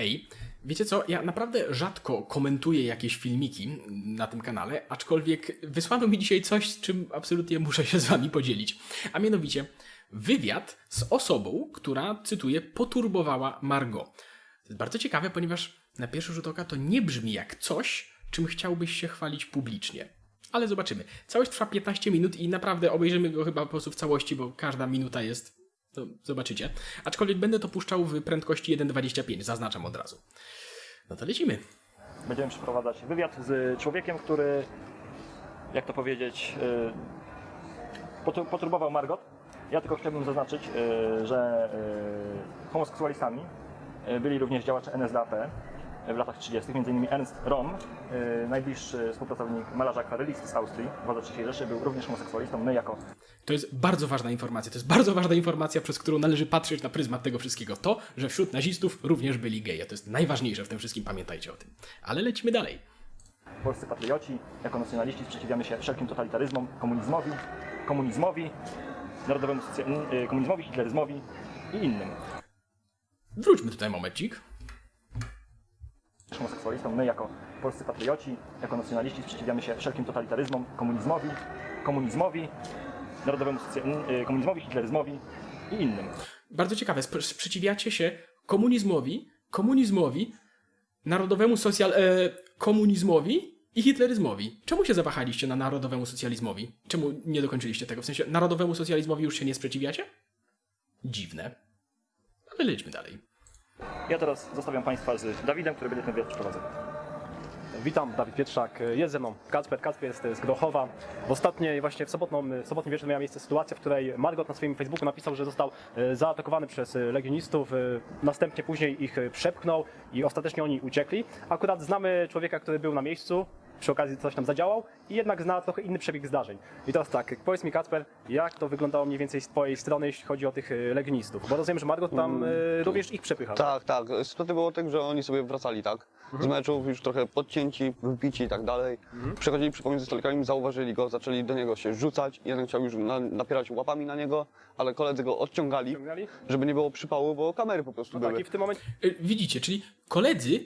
Hej, wiecie co? Ja naprawdę rzadko komentuję jakieś filmiki na tym kanale, aczkolwiek wysłano mi dzisiaj coś, z czym absolutnie muszę się z wami podzielić. A mianowicie wywiad z osobą, która, cytuję, poturbowała Margot. To jest bardzo ciekawe, ponieważ na pierwszy rzut oka to nie brzmi jak coś, czym chciałbyś się chwalić publicznie. Ale zobaczymy. Całość trwa 15 minut i naprawdę obejrzymy go chyba po prostu w całości, bo każda minuta jest to zobaczycie. Aczkolwiek będę to puszczał w prędkości 1.25, zaznaczam od razu. No to lecimy. Będziemy przeprowadzać wywiad z człowiekiem, który, jak to powiedzieć, y, poturbował Margot. Ja tylko chciałbym zaznaczyć, y, że y, homoseksualistami y, byli również działacze NSDAP w latach 30., m.in. Ernst Rom, y, najbliższy współpracownik malarza akwarelisty z Austrii, władza III Rzeszy, był również homoseksualistą. My jako To jest bardzo ważna informacja. To jest bardzo ważna informacja, przez którą należy patrzeć na pryzmat tego wszystkiego. To, że wśród nazistów również byli geje. To jest najważniejsze w tym wszystkim, pamiętajcie o tym. Ale lecimy dalej. polscy patrioci, jako nacjonaliści sprzeciwiamy się wszelkim totalitaryzmom, komunizmowi, komunizmowi, narodowemu socja- y, komunizmowi, hitleryzmowi i innym. Wróćmy tutaj momencik. Homoseksualistom. My jako polscy patrioci, jako nacjonaliści sprzeciwiamy się wszelkim totalitaryzmom, komunizmowi, komunizmowi, narodowemu y, komunizmowi, hitleryzmowi i innym. Bardzo ciekawe. sp- Sprzeciwiacie się komunizmowi, komunizmowi, narodowemu socjal... E, komunizmowi i hitleryzmowi. Czemu się zawahaliście na narodowemu socjalizmowi? Czemu nie dokończyliście tego? W sensie, narodowemu socjalizmowi już się nie sprzeciwiacie? Dziwne. Ale lećmy dalej. Ja teraz zostawiam Państwa z Dawidem, który będzie ten wywiad przeprowadzał. Witam, Dawid Pietrzak. Jest ze mną Kacper. Kacper jest z Grochowa. W ostatniej, właśnie w sobotną, w sobotnim wieczór miała miejsce sytuacja, w której Margot na swoim Facebooku napisał, że został e, zaatakowany przez e, legionistów. e, Następnie później ich e, przepchnął i ostatecznie oni uciekli. Akurat znamy człowieka, który był na miejscu, przy okazji coś tam zadziałał i jednak zna trochę inny przebieg zdarzeń. I teraz tak, powiedz mi Kacper, jak to wyglądało mniej więcej z twojej strony, jeśli chodzi o tych e, legionistów? Bo rozumiem, że Margot tam e, również ich przepychał. Tak, tak. Sytuacja była tak, że oni sobie wracali, tak? Z meczów już trochę podcięci, wypici i tak dalej. Przechodzili przy pomiędzy stolikami, zauważyli go, zaczęli do niego się rzucać. Jeden chciał już na, napierać łapami na niego, ale koledzy go odciągali, Ciągnęli? żeby nie było przypału, bo kamery po prostu No były. tak, i w tym momencie Y, Widzicie, czyli koledzy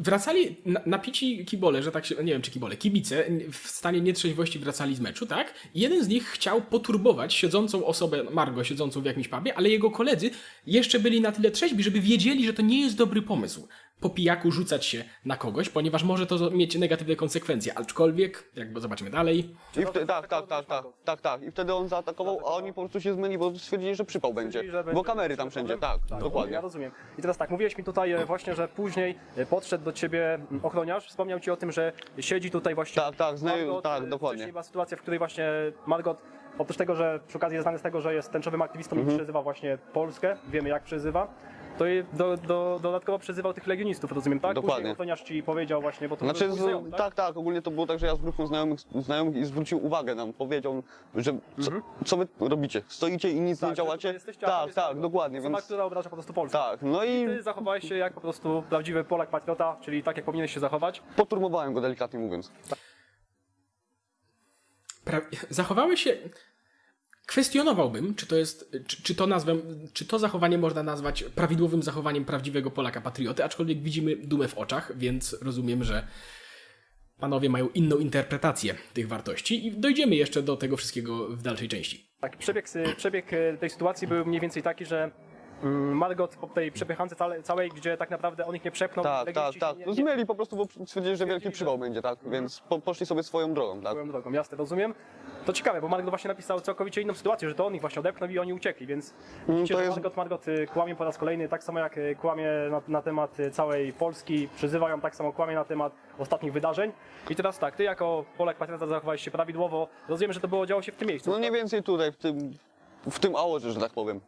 wracali na, napici kibole, że tak się, nie wiem czy kibole, kibice w stanie nietrzeźwości wracali z meczu, tak? Jeden z nich chciał poturbować siedzącą osobę, Margo, siedzącą w jakimś pubie, ale jego koledzy jeszcze byli na tyle trzeźwi, żeby wiedzieli, że to nie jest dobry pomysł po pijaku rzucać się na kogoś, ponieważ może to mieć negatywne konsekwencje, aczkolwiek, jakby zobaczymy dalej, I wtedy, tak, tak, tak, tak, tak, tak. I wtedy on zaatakował, a oni po prostu się zmyli, bo stwierdzili, że przypał będzie. Stwierdzili, że Bo będzie kamery tam wszędzie, tak, Ja dokładnie. rozumiem. I teraz tak, mówiłeś mi tutaj e, właśnie, że później e, podszedł do ciebie mm, ochroniarz, wspomniał ci o tym, że siedzi tutaj właśnie. Tak, tak, zna- Margot, tak, e, dokładnie. Wcześniej była sytuacja, w której właśnie Margot, oprócz tego, że przy okazji jest znany z tego, że jest tęczowym aktywistą Mhm. i przezywa właśnie Polskę, wiemy jak przezywa. To jej do, do, dodatkowo przezywał tych legionistów, rozumiem, tak? Dokładnie. Później ci powiedział właśnie, bo to Znaczy, był twój znajomy, z, tak, tak, ogólnie to było tak, że ja z grupą znajomych, znajomych i zwrócił uwagę nam, powiedział, że co, co wy robicie? Stoicie i nic Mhm. Tak, nie działacie? jesteście, Tak, jest tak, Margot. dokładnie, więc która obraża po prostu Polskę. tak, no i Ty zachowałeś się jak po prostu prawdziwy Polak patriota, czyli tak jak powinieneś się zachować. poturbowałem go delikatnie mówiąc. pra- zachowały się. Kwestionowałbym, czy to jest, czy, czy to nazwę, czy to zachowanie można nazwać prawidłowym zachowaniem prawdziwego Polaka patrioty, aczkolwiek widzimy dumę w oczach, więc rozumiem, że panowie mają inną interpretację tych wartości i dojdziemy jeszcze do tego wszystkiego w dalszej części. Tak, przebieg, przebieg tej sytuacji był mniej więcej taki, że Margot po tej przepychance całej, gdzie tak naprawdę on ich nie przepchnął, Tak, tak, tak. No nie, nie zmyli po prostu, bo stwierdzili, że wielki przywał będzie, tak, więc po, poszli sobie swoją drogą, tak. swoją drogą, jasne, rozumiem. To ciekawe, bo Margot właśnie napisał całkowicie inną sytuację, że to on ich właśnie odepchnął i oni uciekli, więc widzicie, to że jest- Margot, Margot y, kłamie po raz kolejny, tak samo jak y, kłamie na, na temat y, całej Polski, przyzywają, tak samo kłamie na temat ostatnich wydarzeń. I teraz tak, ty jako Polak patriota zachowałeś się prawidłowo, rozumiem, że to było działo się w tym miejscu. No nie więcej tutaj, w tym, w tym aorze, że tak powiem.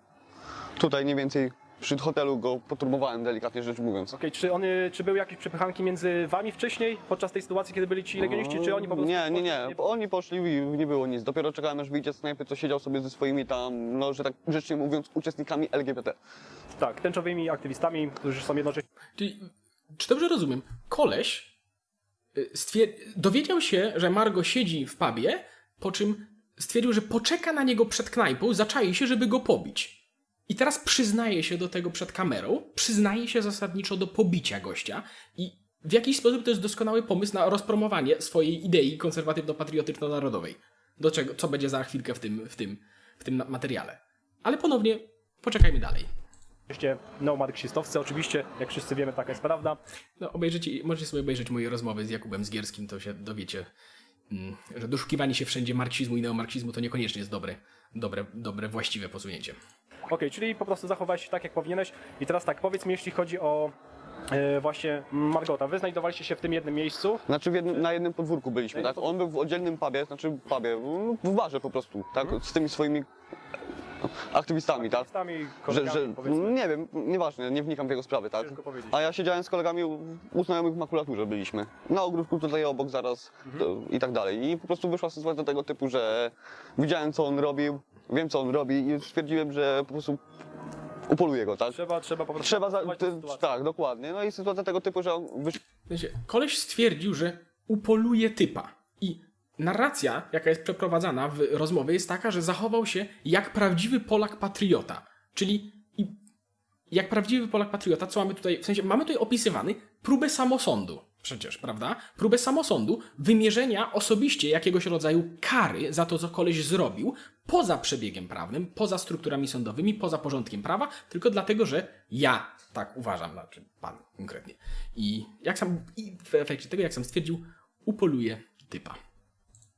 Tutaj nie więcej przy hotelu go poturbowałem, delikatnie rzecz mówiąc. Okej, czy, one, czy były jakieś przepychanki między wami wcześniej, podczas tej sytuacji, kiedy byli ci legioniści, czy oni po prostu... Nie, nie, nie. Oni poszli i nie było nic. Dopiero czekałem aż wyjdzie z knajpy, co siedział sobie ze swoimi tam, no że tak grzecznie mówiąc, uczestnikami LGBT. Tak, tęczowymi aktywistami, którzy są jednocześnie... Czyli, czy dobrze rozumiem, koleś y, stwier- dowiedział się, że Margo siedzi w pubie, po czym stwierdził, że poczeka na niego przed knajpą, zaczai się, żeby go pobić. I teraz przyznaje się do tego przed kamerą, przyznaje się zasadniczo do pobicia gościa i w jakiś sposób to jest doskonały pomysł na rozpromowanie swojej idei konserwatywno-patriotyczno-narodowej. Do czego, co będzie za chwilkę w tym, w tym, w tym materiale. Ale ponownie poczekajmy dalej. Oczywiście neomarksistowcy, oczywiście, jak wszyscy wiemy, taka jest prawda. No, obejrzycie, możecie sobie obejrzeć moje rozmowy z Jakubem Zgierskim, to się dowiecie, mm, że doszukiwanie się wszędzie marksizmu i neomarksizmu to niekoniecznie jest dobre, dobre, dobre właściwe posunięcie. Okej, czyli po prostu zachowałeś się tak, jak powinieneś. I teraz tak, powiedz mi, jeśli chodzi o e, właśnie Margota. Wy znajdowaliście się w tym jednym miejscu. Znaczy w jednym, na jednym podwórku byliśmy, tak? On był w oddzielnym pubie, znaczy pubie, no, w barze po prostu, tak? Z tymi swoimi aktywistami, tak? Stami, Że, kolegami, że, powiedzmy. nie wiem, nieważne, nie wnikam w jego sprawy, tak? A ja siedziałem z kolegami u- znajomych w makulaturze byliśmy. Na ogródku tutaj obok zaraz to, i tak dalej. I po prostu wyszła sytuacja tego typu, że widziałem co on robił, wiem co on robi i stwierdziłem, że po prostu upoluję go, tak? Trzeba, trzeba po prostu Trzeba za, ty, tak, dokładnie. No i sytuacja tego typu, że on wyszł W sensie, koleś stwierdził, że upoluje typa. I narracja, jaka jest przeprowadzana w rozmowie, jest taka, że zachował się jak prawdziwy Polak patriota. Czyli i jak prawdziwy Polak patriota, co mamy tutaj, w sensie mamy tutaj opisywany próbę samosądu. Przecież, prawda? Próbę samosądu, wymierzenia osobiście jakiegoś rodzaju kary za to, co koleś zrobił, poza przebiegiem prawnym, poza strukturami sądowymi, poza porządkiem prawa, tylko dlatego, że ja tak uważam, znaczy pan konkretnie. I jak sam, i w efekcie tego, jak sam stwierdził, upoluje typa.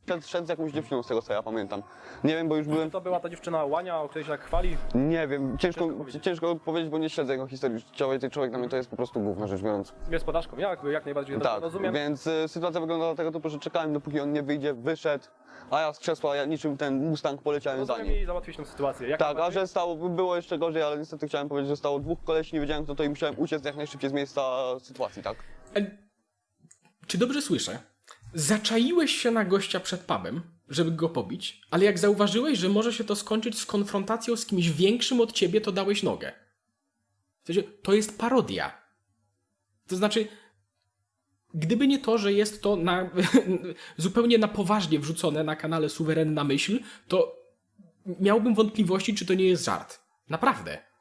szedł, szedł z jakąś dziewczyną z tego co ja pamiętam. Nie wiem, bo już byłem To była ta dziewczyna Łania, o której się tak chwali. Nie wiem, ciężko, Ciężko powiedzieć. ciężko powiedzieć, bo nie śledzę jego historii życiowej. Ten człowiek dla mnie to jest po prostu gówno rzecz biorąc. Jest podażką, ja jakby jak najbardziej Tak, rozumiem. więc y, sytuacja wyglądała tego typu, że czekałem dopóki on nie wyjdzie, wyszedł, a ja z krzesła, ja niczym ten Mustang poleciałem za nim. i załatwić sytuację. Jak Tak, a najbardziej. że stało, było jeszcze gorzej, ale niestety chciałem powiedzieć, że stało dwóch kolesi, nie wiedziałem kto to i musiałem uciec jak najszybciej z miejsca sytuacji, tak? E, Czy dobrze słyszę? Zaczaiłeś się na gościa przed pubem, żeby go pobić, ale jak zauważyłeś, że może się to skończyć z konfrontacją z kimś większym od ciebie, to dałeś nogę. W sensie, to jest parodia. To znaczy, gdyby nie to, że jest to na, zupełnie na poważnie wrzucone na kanale Suwerenna Myśl, to miałbym wątpliwości, czy to nie jest żart. Naprawdę.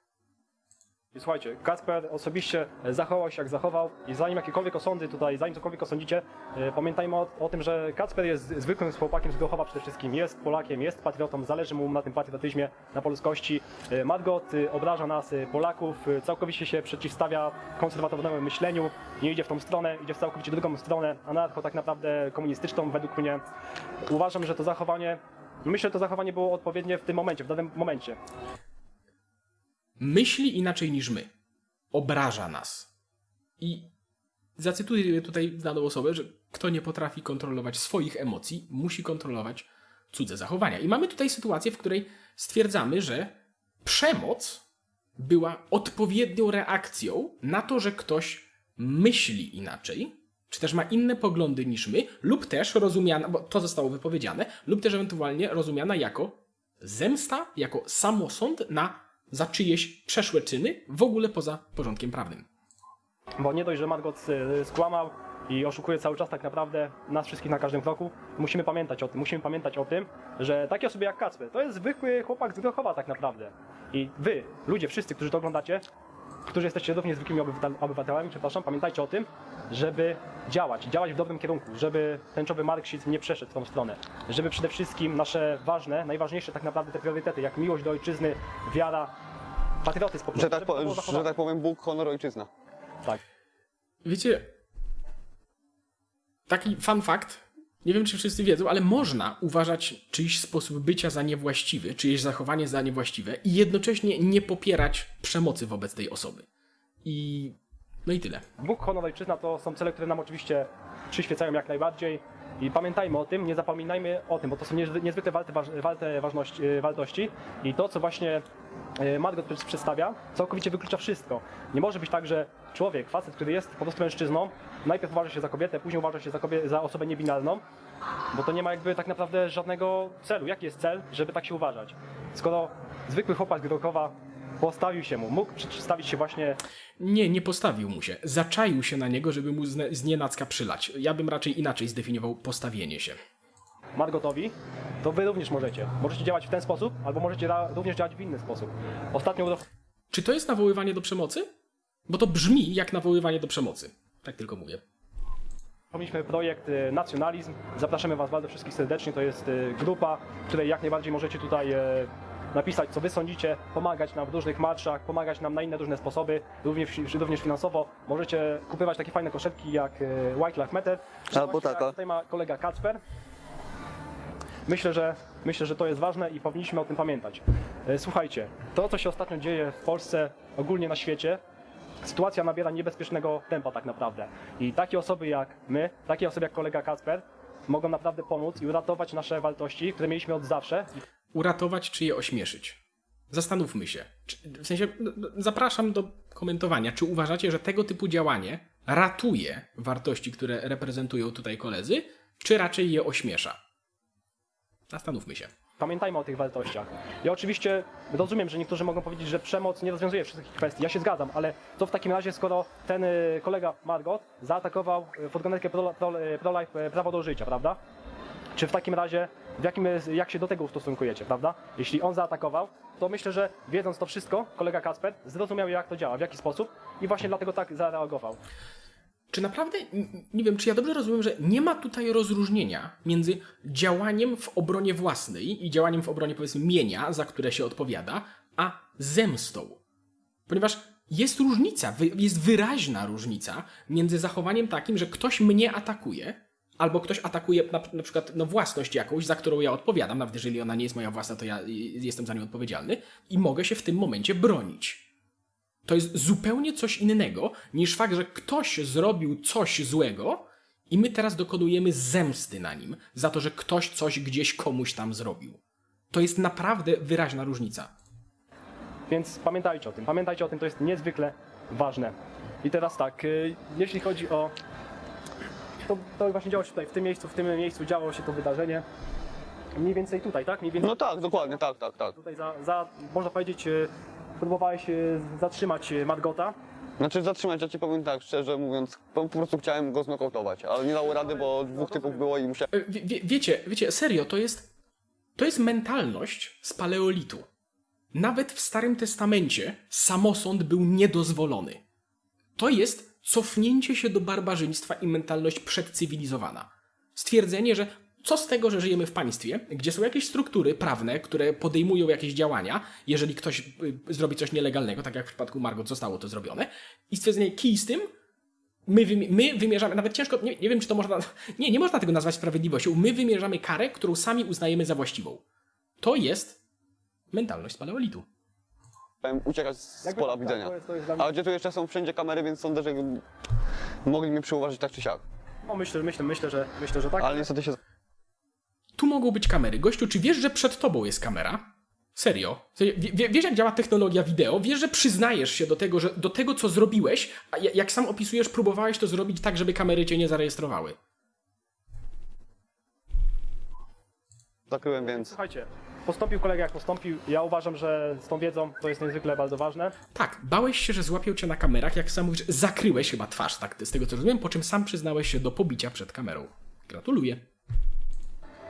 I Słuchajcie, Kacper osobiście zachował się jak zachował i zanim jakiekolwiek osądy tutaj, zanim cokolwiek osądzicie, e, pamiętajmy o, o tym, że Kacper jest zwykłym chłopakiem z przede wszystkim, jest Polakiem, jest patriotą, zależy mu na tym patriotyzmie, na polskości. E, Margot e, obraża nas, e, Polaków, e, całkowicie się przeciwstawia konserwatywnemu myśleniu, nie idzie w tą stronę, idzie w całkowicie drugą stronę, anarcho tak naprawdę komunistyczną według mnie. Uważam, że to zachowanie, myślę, że to zachowanie było odpowiednie w tym momencie, w danym momencie. Myśli inaczej niż my. Obraża nas. I zacytuję tutaj daną osobę, że kto nie potrafi kontrolować swoich emocji, musi kontrolować cudze zachowania. I mamy tutaj sytuację, w której stwierdzamy, że przemoc była odpowiednią reakcją na to, że ktoś myśli inaczej, czy też ma inne poglądy niż my, lub też rozumiana, bo to zostało wypowiedziane, lub też ewentualnie rozumiana jako zemsta, jako samosąd na za czyjeś przeszłe czyny, w ogóle poza porządkiem prawnym. Bo nie dość, że Margot y, skłamał i oszukuje cały czas tak naprawdę nas wszystkich na każdym kroku, musimy pamiętać o tym, musimy pamiętać o tym, że takie osoby jak Kacper, to jest zwykły chłopak z Grochowa tak naprawdę. I wy, ludzie wszyscy, którzy to oglądacie, którzy jesteście równie zwykłymi obywatel- obywatelami, przepraszam, pamiętajcie o tym, żeby działać, działać w dobrym kierunku, żeby tęczowy marksizm nie przeszedł w tą stronę, żeby przede wszystkim nasze ważne, najważniejsze tak naprawdę te priorytety, jak miłość do ojczyzny, wiara, patriotyzm po prostu, Że tak, po, że tak powiem, Bóg, honor, ojczyzna. tak. Wiecie, taki fun fact, nie wiem czy wszyscy wiedzą, ale można uważać czyjś sposób bycia za niewłaściwy, czyjeś zachowanie za niewłaściwe i jednocześnie nie popierać przemocy wobec tej osoby. I no i tyle. Bóg, honor, ojczyzna to są cele, które nam oczywiście przyświecają jak najbardziej. I pamiętajmy o tym, nie zapominajmy o tym, bo to są niezwy- niezwykle warte, e, wartości. I to, co właśnie e, Margot przedstawia, całkowicie wyklucza wszystko. Nie może być tak, że człowiek, facet, który jest po prostu mężczyzną, najpierw uważa się za kobietę, później uważa się za, kobie, za osobę niebinarną, bo to nie ma jakby tak naprawdę żadnego celu. Jaki jest cel, żeby tak się uważać? Skoro zwykły chłopak z Grochowa postawił się mu, mógł przedstawić się właśnie Nie, nie postawił mu się. Zaczaił się na niego, żeby mu z, z nienacka przylać. Ja bym raczej inaczej zdefiniował postawienie się. Margotowi, to wy również możecie. Możecie działać w ten sposób, albo możecie również działać w inny sposób. Ostatnio Czy to jest nawoływanie do przemocy? Bo to brzmi jak nawoływanie do przemocy. Tak tylko mówię. Mieliśmy projekt e, Nacjonalizm. Zapraszamy Was bardzo wszystkich serdecznie. To jest e, grupa, w której jak najbardziej możecie tutaj e, napisać, co Wy sądzicie, pomagać nam w różnych marszach, pomagać nam na inne różne sposoby, również, również finansowo. Możecie kupować takie fajne koszetki jak White Life Matter. Albo taka. Tutaj ma kolega Kacper. Myślę, że myślę, że to jest ważne i powinniśmy o tym pamiętać. Słuchajcie, to co się ostatnio dzieje w Polsce, ogólnie na świecie, sytuacja nabiera niebezpiecznego tempa tak naprawdę. I takie osoby jak my, takie osoby jak kolega Kacper mogą naprawdę pomóc i uratować nasze wartości, które mieliśmy od zawsze. Uratować czy je ośmieszyć? Zastanówmy się. W sensie, no, no, zapraszam do komentowania. Czy uważacie, że tego typu działanie ratuje wartości, które reprezentują tutaj koledzy, czy raczej je ośmiesza? Zastanówmy się. Pamiętajmy o tych wartościach. Ja oczywiście rozumiem, że niektórzy mogą powiedzieć, że przemoc nie rozwiązuje wszystkich kwestii. Ja się zgadzam, ale co w takim razie, skoro ten y, kolega Margot zaatakował y, furgonetkę pro, pro, y, y, prawo do życia, prawda? Czy w takim razie, w jakim, jak się do tego ustosunkujecie, prawda? Jeśli on zaatakował, to myślę, że wiedząc to wszystko, kolega Kacper zrozumiał jak to działa, w jaki sposób i właśnie dlatego tak zareagował. Czy naprawdę, nie wiem, czy ja dobrze rozumiem, że nie ma tutaj rozróżnienia między działaniem w obronie własnej i działaniem w obronie, powiedzmy, mienia, za które się odpowiada, a zemstą? Ponieważ jest różnica, jest wyraźna różnica między zachowaniem takim, że ktoś mnie atakuje, albo ktoś atakuje na, na przykład no, własność jakąś, za którą ja odpowiadam, nawet jeżeli ona nie jest moja własna, to ja jestem za nią odpowiedzialny i mogę się w tym momencie bronić. To jest zupełnie coś innego niż fakt, że ktoś zrobił coś złego i my teraz dokonujemy zemsty na nim za to, że ktoś coś gdzieś komuś tam zrobił. To jest naprawdę wyraźna różnica. Więc pamiętajcie o tym, pamiętajcie o tym, to jest niezwykle ważne. I teraz tak, y, jeśli chodzi o. To, to właśnie działo się tutaj, w tym miejscu, w tym miejscu działo się to wydarzenie. Mniej więcej tutaj, tak? Mniej więcej No tak, dokładnie, tak, tak, tak. tutaj za, za można powiedzieć, y, próbowałeś y, zatrzymać y, Margota. Znaczy zatrzymać, ja ci powiem tak, szczerze mówiąc, po, prostu chciałem go znokautować, ale nie dało rady, bo dwóch typów było i musiałem... E, Wie, wie, wiecie, wiecie, serio, to jest, to jest mentalność z paleolitu. Nawet w Starym Testamencie samosąd był niedozwolony. To jest cofnięcie się do barbarzyństwa i mentalność przedcywilizowana. Stwierdzenie, że co z tego, że żyjemy w państwie, gdzie są jakieś struktury prawne, które podejmują jakieś działania, jeżeli ktoś y, zrobi coś nielegalnego, tak jak w przypadku Margot zostało to zrobione, i stwierdzenie kij z tym, my, my wymierzamy, nawet ciężko, nie, nie wiem czy to można, nie, nie można tego nazwać sprawiedliwością, my wymierzamy karę, którą sami uznajemy za właściwą. To jest mentalność paleolitu. uciekać z Jakby pola tak, widzenia. to jest- to jest A gdzie tu jeszcze są wszędzie kamery, więc sądzę, że mogli mnie przyuważyć tak czy siak. No myślę, myślę, myślę, że myślę, że tak. Ale niestety się Tu mogą być kamery. Gościu, czy wiesz, że przed tobą jest kamera? Serio? W Wiesz, jak działa technologia wideo? Wiesz, że przyznajesz się do tego, że do tego, co zrobiłeś, a ja- jak sam opisujesz, próbowałeś to zrobić tak, żeby kamery cię nie zarejestrowały. zakryłem, więc... Słuchajcie, postąpił kolega jak postąpił. Ja uważam, że z tą wiedzą to jest niezwykle bardzo ważne. Tak, bałeś się, że złapią cię na kamerach, jak sam mówisz, zakryłeś chyba twarz, tak, z tego co rozumiem, po czym sam przyznałeś się do pobicia przed kamerą. Gratuluję.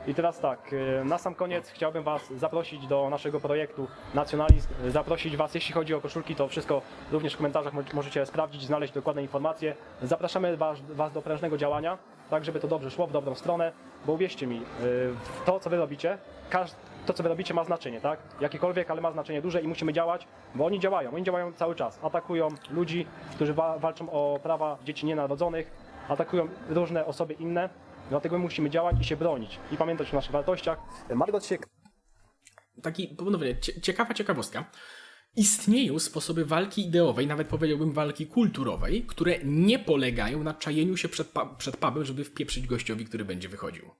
I teraz tak, y, na sam koniec chciałbym Was zaprosić do naszego projektu Nacjonalizm. Zaprosić Was, jeśli chodzi o koszulki, to wszystko również w komentarzach mo- możecie sprawdzić, znaleźć dokładne informacje. Zapraszamy Was, was do prężnego działania, tak żeby to dobrze szło w dobrą stronę, bo uwierzcie mi, y, to co Wy robicie, to co Wy robicie ma znaczenie, tak? Jakiekolwiek, ale ma znaczenie duże i musimy działać, bo oni działają, oni działają cały czas. Atakują ludzi, którzy wa- walczą o prawa dzieci nienarodzonych, atakują różne osoby inne, Dlatego my musimy działać i się bronić. I pamiętać o naszych wartościach. Margot się Taki, ponownie, cie- ciekawa ciekawostka. Istnieją sposoby walki ideowej, nawet powiedziałbym walki kulturowej, które nie polegają na czajeniu się przed, pa- przed pubem, żeby wpieprzyć gościowi, który będzie wychodził.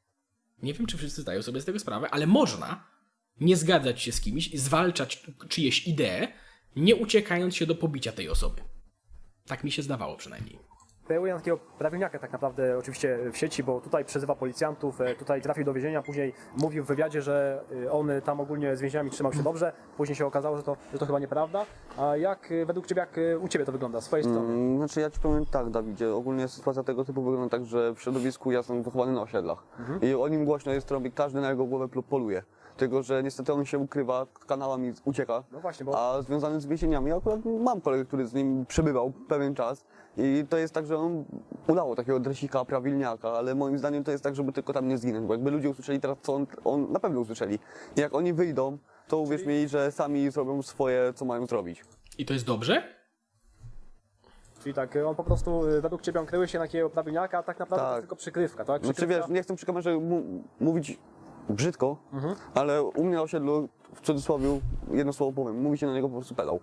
Nie wiem, czy wszyscy zdają sobie z tego sprawę, ale można nie zgadzać się z kimś i zwalczać czyjeś idee, nie uciekając się do pobicia tej osoby. Tak mi się zdawało przynajmniej. Na takiego prawilniaka tak naprawdę oczywiście w sieci, bo tutaj przezywa policjantów, e, tutaj trafił do więzienia, później mówił w wywiadzie, że e, on tam ogólnie z więźniami trzymał się dobrze, później się okazało, że to, że to chyba nieprawda. A jak e, według Ciebie, jak u Ciebie to wygląda z Twojej strony? Mm, Znaczy ja ci powiem tak, Dawidzie, ogólnie sytuacja tego typu wygląda tak, że w środowisku ja jestem wychowany na osiedlach i o nim głośno jest robi, każdy na jego głowę poluje. Tylko, że niestety on się ukrywa, kanałami ucieka, No właśnie, bo a związany z więzieniami, ja akurat mam kolegę, który z nim przebywał pewien czas i to jest tak, że on udało takiego dresika, prawilniaka, ale moim zdaniem to jest tak, żeby tylko tam nie zginąć, bo jakby ludzie usłyszeli teraz, co on, on na pewno usłyszeli. I jak oni wyjdą, to uwierz mi, że sami zrobią swoje, co mają zrobić. I to jest dobrze? Czyli tak, on po prostu y, według Ciebie on kryły się na takiego prawilniaka, a tak naprawdę to Tak. jest tylko przykrywka, tak? Znaczy Przykrywka- wiesz, nie chcę przy kamerze mówić brzydko, Mhm. ale u mnie na osiedlu, w cudzysłowie, jedno słowo powiem, mówi się na niego po prostu pedał.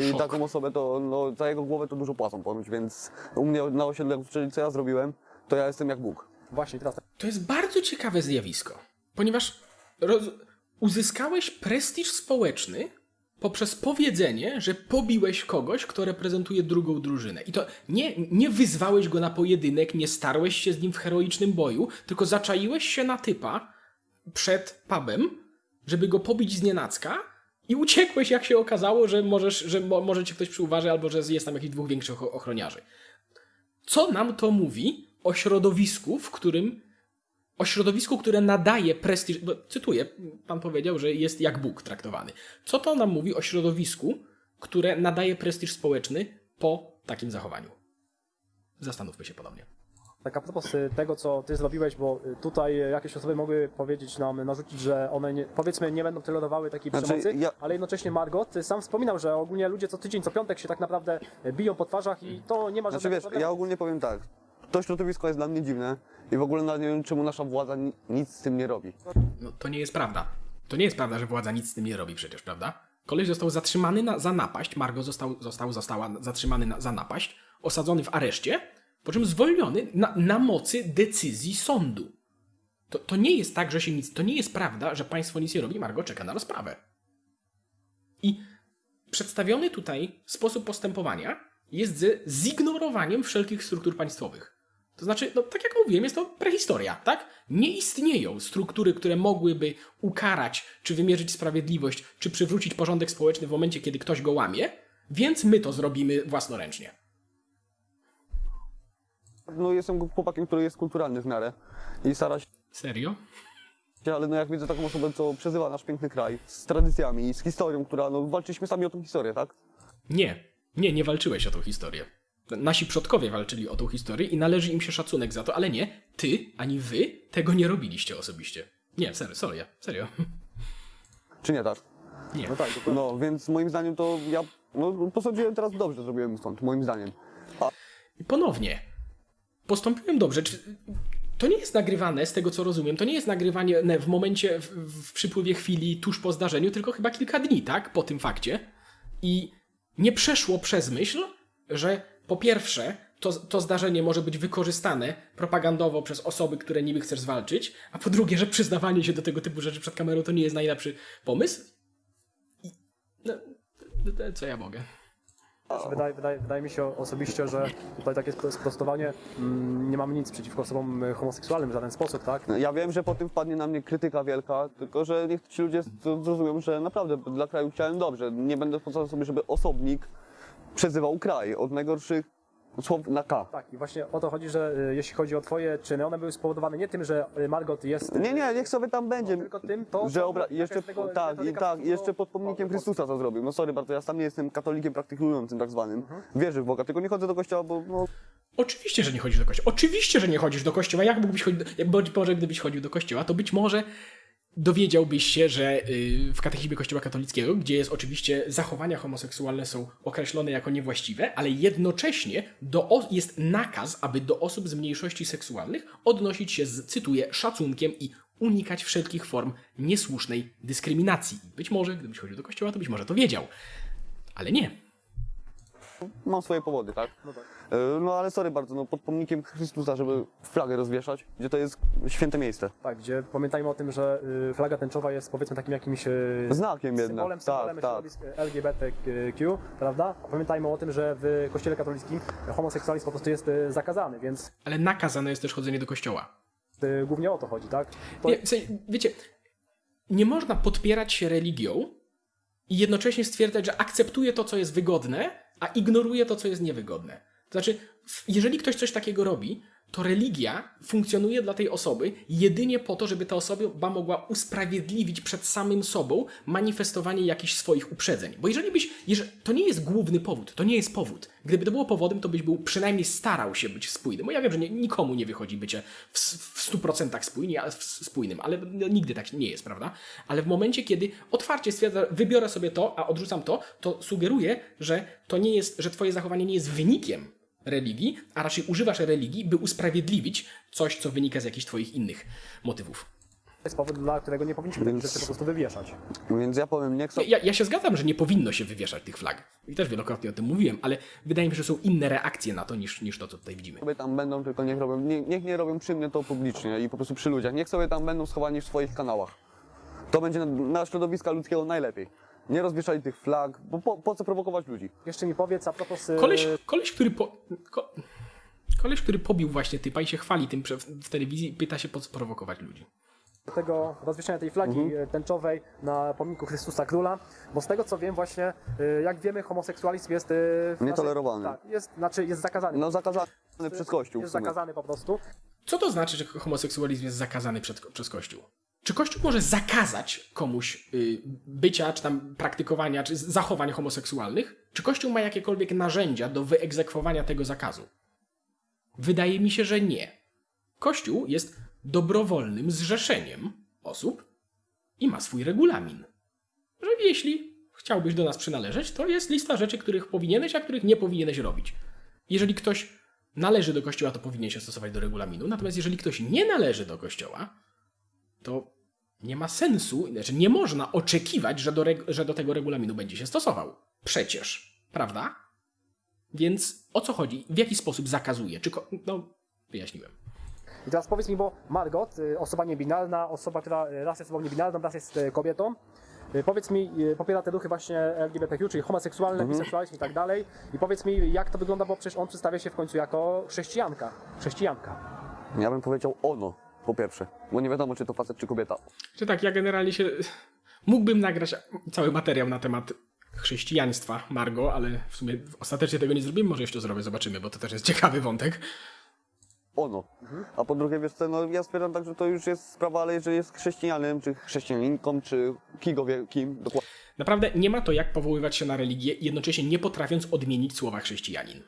I szok. taką osobę to, no, za jego głowę to dużo płacą ponoć, więc u mnie na osiedlu, usłyszeli co ja zrobiłem, to ja jestem jak Bóg. Właśnie, teraz tak. To jest bardzo ciekawe zjawisko, ponieważ roz... uzyskałeś prestiż społeczny poprzez powiedzenie, że pobiłeś kogoś, kto reprezentuje drugą drużynę. I to nie, nie wyzwałeś go na pojedynek, nie starłeś się z nim w heroicznym boju, tylko zaczaiłeś się na typa przed pubem, żeby go pobić z nienacka i uciekłeś, jak się okazało, że, możesz, że mo, może cię ktoś przyuważy albo że jest tam jakichś dwóch większych ochroniarzy. Co nam to mówi o środowisku, w którym o środowisku, które nadaje prestiż, bo cytuję, pan powiedział, że jest jak Bóg traktowany. Co to nam mówi o środowisku, które nadaje prestiż społeczny po takim zachowaniu? Zastanówmy się ponownie. Tak a propos y, tego, co ty zrobiłeś, bo y, tutaj y, jakieś osoby mogły powiedzieć nam, narzucić, że one nie, powiedzmy nie będą tolerowały takiej Znaczy, przemocy, ja- ale jednocześnie Margot ty sam wspominał, że ogólnie ludzie co tydzień, co piątek się tak naprawdę biją po twarzach i to nie ma Znaczy żadnego wiesz, problemu. ja ogólnie powiem tak, to środowisko jest dla mnie dziwne i w ogóle nie wiem, czemu nasza władza ni- nic z tym nie robi. No to nie jest prawda. To nie jest prawda, że władza nic z tym nie robi przecież, prawda? Koleś został zatrzymany na, za napaść, Margo został, został, została zatrzymany na, za napaść, osadzony w areszcie, po czym zwolniony na, na mocy decyzji sądu. To, to nie jest tak, że się nic. To nie jest prawda, że państwo nic nie robi, Margo czeka na rozprawę. I przedstawiony tutaj sposób postępowania jest ze zignorowaniem wszelkich struktur państwowych. To znaczy, no tak jak mówiłem, jest to prehistoria, tak? Nie istnieją struktury, które mogłyby ukarać, czy wymierzyć sprawiedliwość, czy przywrócić porządek społeczny w momencie, kiedy ktoś go łamie, więc my to zrobimy własnoręcznie. No jestem chłopakiem, który jest kulturalny w miarę i stara się Serio? ale no jak widzę taką osobę, co przezywa nasz piękny kraj z tradycjami, z historią, która, no walczyliśmy sami o tą historię, tak? Nie. Nie, nie walczyłeś o tą historię. Nasi przodkowie walczyli o tą historię i należy im się szacunek za to, ale nie, ty ani wy tego nie robiliście osobiście. Nie, serio, serio, serio. Czy nie tak? Nie. No tak. No, więc moim zdaniem to ja, no posądziłem teraz dobrze zrobiłem stąd, moim zdaniem. I ponownie. Postąpiłem dobrze. Czy... To nie jest nagrywane, z tego co rozumiem, to nie jest nagrywanie w momencie, w, w przypływie chwili tuż po zdarzeniu, tylko chyba kilka dni, tak? Po tym fakcie. I nie przeszło przez myśl, że po pierwsze, to, to zdarzenie może być wykorzystane propagandowo przez osoby, które niby chcesz zwalczyć, a po drugie, że przyznawanie się do tego typu rzeczy przed kamerą to nie jest najlepszy pomysł. I, no, co ja mogę? Wydaje, wydaje, wydaje mi się osobiście, że tutaj takie spro- sprostowanie, mm, nie mamy nic przeciwko osobom y, homoseksualnym w żaden sposób, tak? Ja wiem, że po tym wpadnie na mnie krytyka wielka, tylko że niech ci ludzie z- zrozumieją, że naprawdę dla kraju chciałem dobrze. Nie będę pozwalał sobie, żeby osobnik przezywał kraj od najgorszych słów na K. Tak, i właśnie o to chodzi, że y, jeśli chodzi o twoje czyny, one były spowodowane nie tym, że y, Margot jest... Nie, nie, niech sobie tam będzie. Tylko tym, to, Że obra- jeszcze, tego tak, i, tak, jeszcze pod pomnikiem Chrystusa to zrobił. No sorry bardzo, ja sam nie jestem katolikiem praktykującym tak zwanym. Mhm. Wierzę w Boga, tylko nie chodzę do kościoła, bo no, Oczywiście, że nie chodzisz do kościoła. Oczywiście, że nie chodzisz do kościoła. Jak mógłbyś chodzić, do... być może gdybyś chodził do kościoła, to być może dowiedziałbyś się, że y, w katechizmie Kościoła katolickiego, gdzie jest oczywiście zachowania homoseksualne są określone jako niewłaściwe, ale jednocześnie do, jest nakaz, aby do osób z mniejszości seksualnych odnosić się z, cytuję, szacunkiem i unikać wszelkich form niesłusznej dyskryminacji. Być może, gdybyś chodził do kościoła, to być może to wiedział. Ale nie. Mam swoje powody, tak? No tak. E, No ale sorry bardzo, no pod pomnikiem Chrystusa, żeby flagę rozwieszać, gdzie to jest święte miejsce. Tak, gdzie pamiętajmy o tym, że y, flaga tęczowa jest powiedzmy takim jakimś y, Znakiem jednak, symbolem, tak, symbolem tak. środowisk LGBTQ, prawda? Pamiętajmy o tym, że w kościele katolickim homoseksualizm po prostu jest y, zakazany, więc Ale nakazane jest też chodzenie do kościoła. y, głównie o to chodzi, tak? To, Nie, w sensie, wiecie, nie można podpierać się religią i jednocześnie stwierdzać, że akceptuje to, co jest wygodne, a ignoruje to, co jest niewygodne. To znaczy, jeżeli ktoś coś takiego robi, to religia funkcjonuje dla tej osoby jedynie po to, żeby ta osoba mogła usprawiedliwić przed samym sobą manifestowanie jakichś swoich uprzedzeń. Bo jeżeli byś, jeżeli, to nie jest główny powód, to nie jest powód. Gdyby to było powodem, to byś był przynajmniej starał się być spójny. Bo ja wiem, że nie, nikomu nie wychodzi bycie w, w 100% spójni, spójnym, ale nigdy tak nie jest, prawda? Ale w momencie, kiedy otwarcie stwierdza, wybiorę sobie to, a odrzucam to, to sugeruje, że to nie jest, że twoje zachowanie nie jest wynikiem religii, a raczej używasz religii, by usprawiedliwić coś, co wynika z jakichś twoich innych motywów. jest powód, dla którego nie powinniśmy takich rzeczy po prostu wywieszać. Więc ja powiem, nie chcę... Ja, ja się zgadzam, że nie powinno się wywieszać tych flag. I też wielokrotnie o tym mówiłem, ale wydaje mi się, że są inne reakcje na to niż, niż to, co tutaj widzimy. sobie tam będą, tylko niech robią, nie, niech nie robią przy mnie to publicznie i po prostu przy ludziach. Niech sobie tam będą schowani w swoich kanałach. To będzie na, na środowiska ludzkiego najlepiej. Nie rozwieszali tych flag, bo po, po co prowokować ludzi? Jeszcze mi powiedz a propos... y, Koleś, koleś który po, ko, koleś, który pobił właśnie typa i się chwali tym w telewizji, pyta się, po co prowokować ludzi. tego rozwieszenia tej flagi Mhm. e, tęczowej na pomniku Chrystusa Króla, bo z tego co wiem właśnie, e, jak wiemy, homoseksualizm jest... w naszej- Nietolerowany. Tak, jest, znaczy jest zakazany. No zakazany przez Kościół Jest zakazany po prostu. Co to znaczy, że homoseksualizm jest zakazany przed, przez Kościół? Czy Kościół może zakazać komuś y, bycia, czy tam praktykowania, czy zachowań homoseksualnych? Czy Kościół ma jakiekolwiek narzędzia do wyegzekwowania tego zakazu? Wydaje mi się, że nie. Kościół jest dobrowolnym zrzeszeniem osób i ma swój regulamin. Że jeśli chciałbyś do nas przynależeć, to jest lista rzeczy, których powinieneś, a których nie powinieneś robić. Jeżeli ktoś należy do kościoła, to powinien się stosować do regulaminu. Natomiast jeżeli ktoś nie należy do kościoła, to nie ma sensu, znaczy nie można oczekiwać, że do, że do tego regulaminu będzie się stosował. Przecież, prawda? Więc o co chodzi? W jaki sposób zakazuje? Czy no, wyjaśniłem. I teraz powiedz mi, bo Margot, e, osoba niebinarna, osoba, która e, raz jest osobą niebinarną, raz jest e, kobietą, powiedz mi, popiera te ruchy właśnie LGBTQ, czyli homoseksualne, Mhm. biseksualizm i tak dalej. I powiedz mi, jak to wygląda, bo przecież on przedstawia się w końcu jako chrześcijanka. Chrześcijanka. Ja bym powiedział ono, po pierwsze. Bo nie wiadomo, czy to facet, czy kobieta. Czy tak, ja generalnie się. Mógłbym nagrać cały materiał na temat chrześcijaństwa Margo, ale w sumie ostatecznie tego nie zrobimy. Może jeszcze zrobię, zobaczymy, bo to też jest ciekawy wątek. Ono. A po drugie, wiesz co, no ja stwierdzam tak, że to już jest sprawa, ale jeżeli jest chrześcijaninem, czy chrześcijaninką, czy kim, wie, kim dokładnie. Naprawdę nie ma to jak powoływać się na religię, jednocześnie nie potrafiąc odmienić słowa chrześcijanin.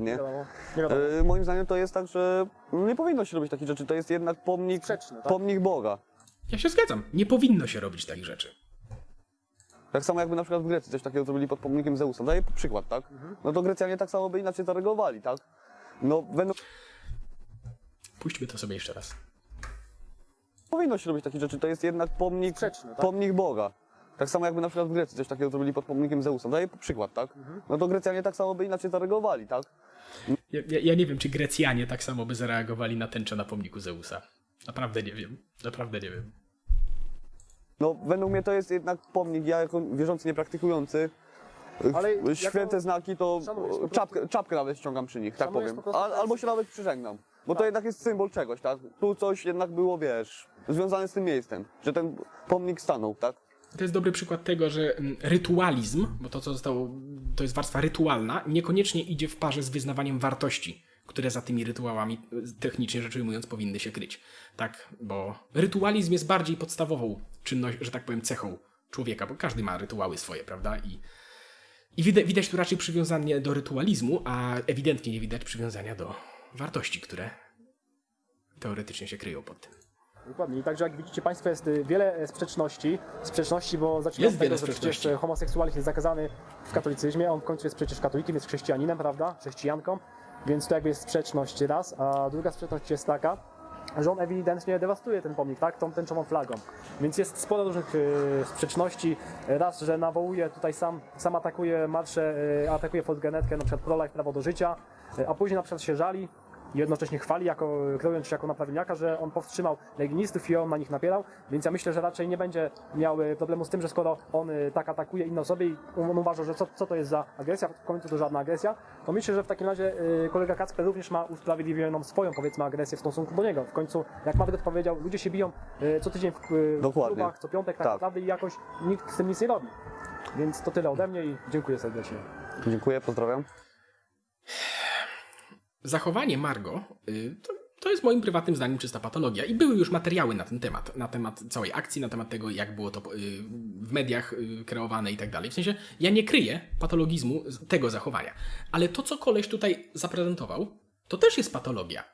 Nie wiadomo. Nie wiadomo. E, moim zdaniem to jest tak, że nie powinno się robić takich rzeczy. To jest jednak pomnik, Sprzeczne, tak? pomnik Boga. Ja się zgadzam. Nie powinno się robić takich rzeczy. Tak samo jakby na przykład w Grecji coś takiego zrobili pod pomnikiem Zeusa. Daję przykład, tak? No to Grecjanie tak samo by inaczej zareagowali, tak? No będą... Puśćmy to sobie jeszcze raz. powinno się robić takich rzeczy. To jest jednak pomnik, Sprzeczne, tak? pomnik Boga. Tak samo jakby na przykład w Grecji coś takiego zrobili pod pomnikiem Zeusa. Daję przykład, tak? No to Grecjanie tak samo by inaczej zareagowali, tak? Ja, ja, ja nie wiem, czy Grecjanie tak samo by zareagowali na tęczę na pomniku Zeusa. Naprawdę nie wiem. Naprawdę nie wiem. No według mnie to jest jednak pomnik, ja jako wierzący, niepraktykujący, Ale Ale jako- święte znaki to po prostu- czapkę, czapkę nawet ściągam przy nich, tak Szanujesz powiem. prostu albo się nawet przyżegnam. Bo to Tak. jednak jest symbol czegoś, tak? Tu coś jednak było, wiesz, związane z tym miejscem, że ten pomnik stanął, tak? To jest dobry przykład tego, że mm, rytualizm, bo to co zostało, to jest warstwa rytualna, niekoniecznie idzie w parze z wyznawaniem wartości, które za tymi rytuałami, y, technicznie rzecz ujmując, powinny się kryć. Tak, bo rytualizm jest bardziej podstawową czynnością, że tak powiem, cechą człowieka, bo każdy ma rytuały swoje, prawda? I, i widać, widać tu raczej przywiązanie do rytualizmu, a ewidentnie nie widać przywiązania do wartości, które teoretycznie się kryją pod tym. Dokładnie. I także jak widzicie Państwo jest y, wiele e, sprzeczności, sprzeczności, bo zaczynamy od tego, że przecież homoseksualizm jest zakazany w katolicyzmie, on w końcu jest przecież katolikiem, jest chrześcijaninem, prawda? Chrześcijanką, więc to jakby jest sprzeczność raz, a druga sprzeczność jest taka, że on ewidentnie dewastuje ten pomnik, tak, tą tęczową flagą. Więc jest sporo różnych e, sprzeczności. Raz, że nawołuje tutaj sam, sam atakuje marsze, e, atakuje Fortgenetkę, na przykład pro-life, prawo do życia, a później na przykład się żali i jednocześnie chwali, jako, kreując się jako naprawieniaka, że on powstrzymał legionistów i on na nich napierał, więc ja myślę, że raczej nie będzie miał e, problemu z tym, że skoro on e, tak atakuje inne osoby i on uważa, że co, co to jest za agresja, w końcu to żadna agresja, to myślę, że w takim razie e, kolega Kacper również ma usprawiedliwioną swoją, powiedzmy, agresję w stosunku do niego. W końcu, jak Madryt powiedział, ludzie się biją co tydzień w, w klubach, co piątek tak, Tak. naprawdę i jakoś nikt z tym nic nie robi. Więc to tyle ode mnie i dziękuję serdecznie. Dziękuję, pozdrawiam. Zachowanie Margo y, to, to jest moim prywatnym zdaniem czysta patologia. I były już materiały na ten temat, na temat całej akcji, na temat tego, jak było to y, w mediach y, kreowane i tak dalej. W sensie, ja nie kryję patologizmu tego zachowania. Ale to, co koleś tutaj zaprezentował, to też jest patologia.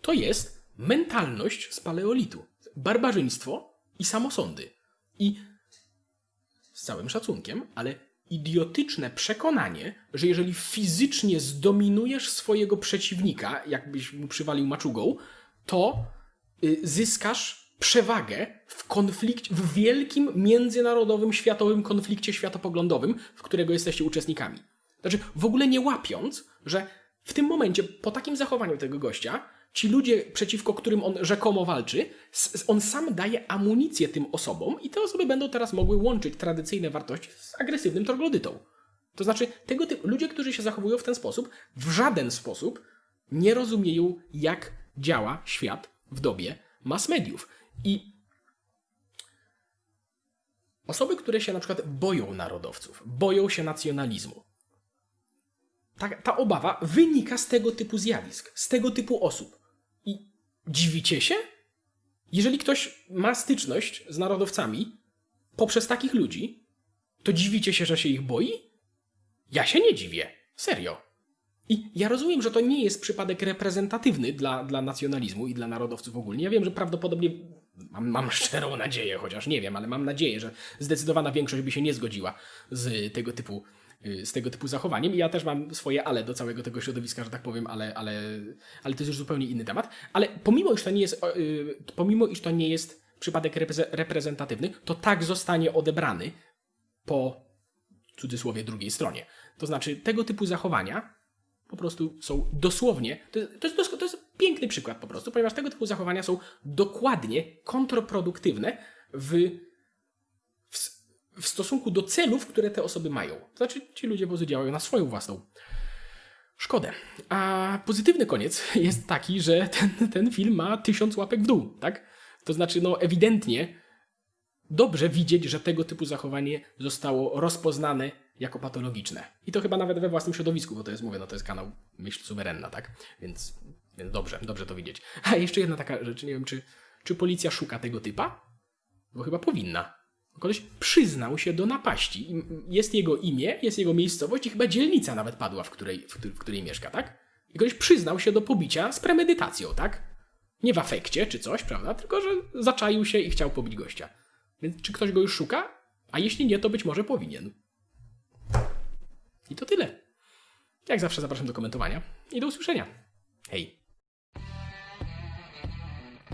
To jest mentalność z paleolitu. Barbarzyństwo i samosądy. I z całym szacunkiem, ale idiotyczne przekonanie, że jeżeli fizycznie zdominujesz swojego przeciwnika, jakbyś mu przywalił maczugą, to y, zyskasz przewagę w konflikcie, w wielkim międzynarodowym, światowym konflikcie światopoglądowym, w którego jesteście uczestnikami. Znaczy, w ogóle nie łapiąc, że w tym momencie, po takim zachowaniu tego gościa, ci ludzie, przeciwko którym on rzekomo walczy, on sam daje amunicję tym osobom i te osoby będą teraz mogły łączyć tradycyjne wartości z agresywnym troglodytą. To znaczy, tego typu ludzie, którzy się zachowują w ten sposób, w żaden sposób nie rozumieją, jak działa świat w dobie mass mediów. I osoby, które się na przykład boją narodowców, boją się nacjonalizmu, ta, ta obawa wynika z tego typu zjawisk, z tego typu osób. Dziwicie się? Jeżeli ktoś ma styczność z narodowcami poprzez takich ludzi, to dziwicie się, że się ich boi? Ja się nie dziwię. Serio. I ja rozumiem, że to nie jest przypadek reprezentatywny dla, dla nacjonalizmu i dla narodowców ogólnie. Ja wiem, że prawdopodobnie mam, mam szczerą nadzieję, chociaż nie wiem, ale mam nadzieję, że zdecydowana większość by się nie zgodziła z tego typu, z tego typu zachowaniem. I ja też mam swoje ale do całego tego środowiska, że tak powiem, ale, ale, ale to jest już zupełnie inny temat. Ale pomimo, iż to nie jest, y, pomimo, iż to nie jest przypadek repreze- reprezentatywny, to tak zostanie odebrany po cudzysłowie drugiej stronie. To znaczy, tego typu zachowania po prostu są dosłownie. To to, jest, to jest piękny przykład po prostu, ponieważ tego typu zachowania są dokładnie kontrproduktywne w, w stosunku do celów, które te osoby mają. To znaczy, ci ludzie po działają na swoją własną szkodę. A pozytywny koniec jest taki, że ten, ten film ma tysiąc łapek w dół, tak? To znaczy, no ewidentnie dobrze widzieć, że tego typu zachowanie zostało rozpoznane jako patologiczne. I to chyba nawet we własnym środowisku, bo to jest, mówię, no to jest kanał Myśl Suwerenna, tak? Więc, więc dobrze, dobrze to widzieć. A jeszcze jedna taka rzecz, nie wiem, czy, czy policja szuka tego typa? Bo chyba powinna. Koleś przyznał się do napaści. Jest jego imię, jest jego miejscowość i chyba dzielnica nawet padła, w której, w, której- w której mieszka, tak? I koleś przyznał się do pobicia z premedytacją, tak? Nie w afekcie czy coś, prawda? Tylko, że zaczaił się i chciał pobić gościa. Więc czy ktoś go już szuka? A jeśli nie, to być może powinien. I to tyle. Jak zawsze zapraszam do komentowania i do usłyszenia. Hej.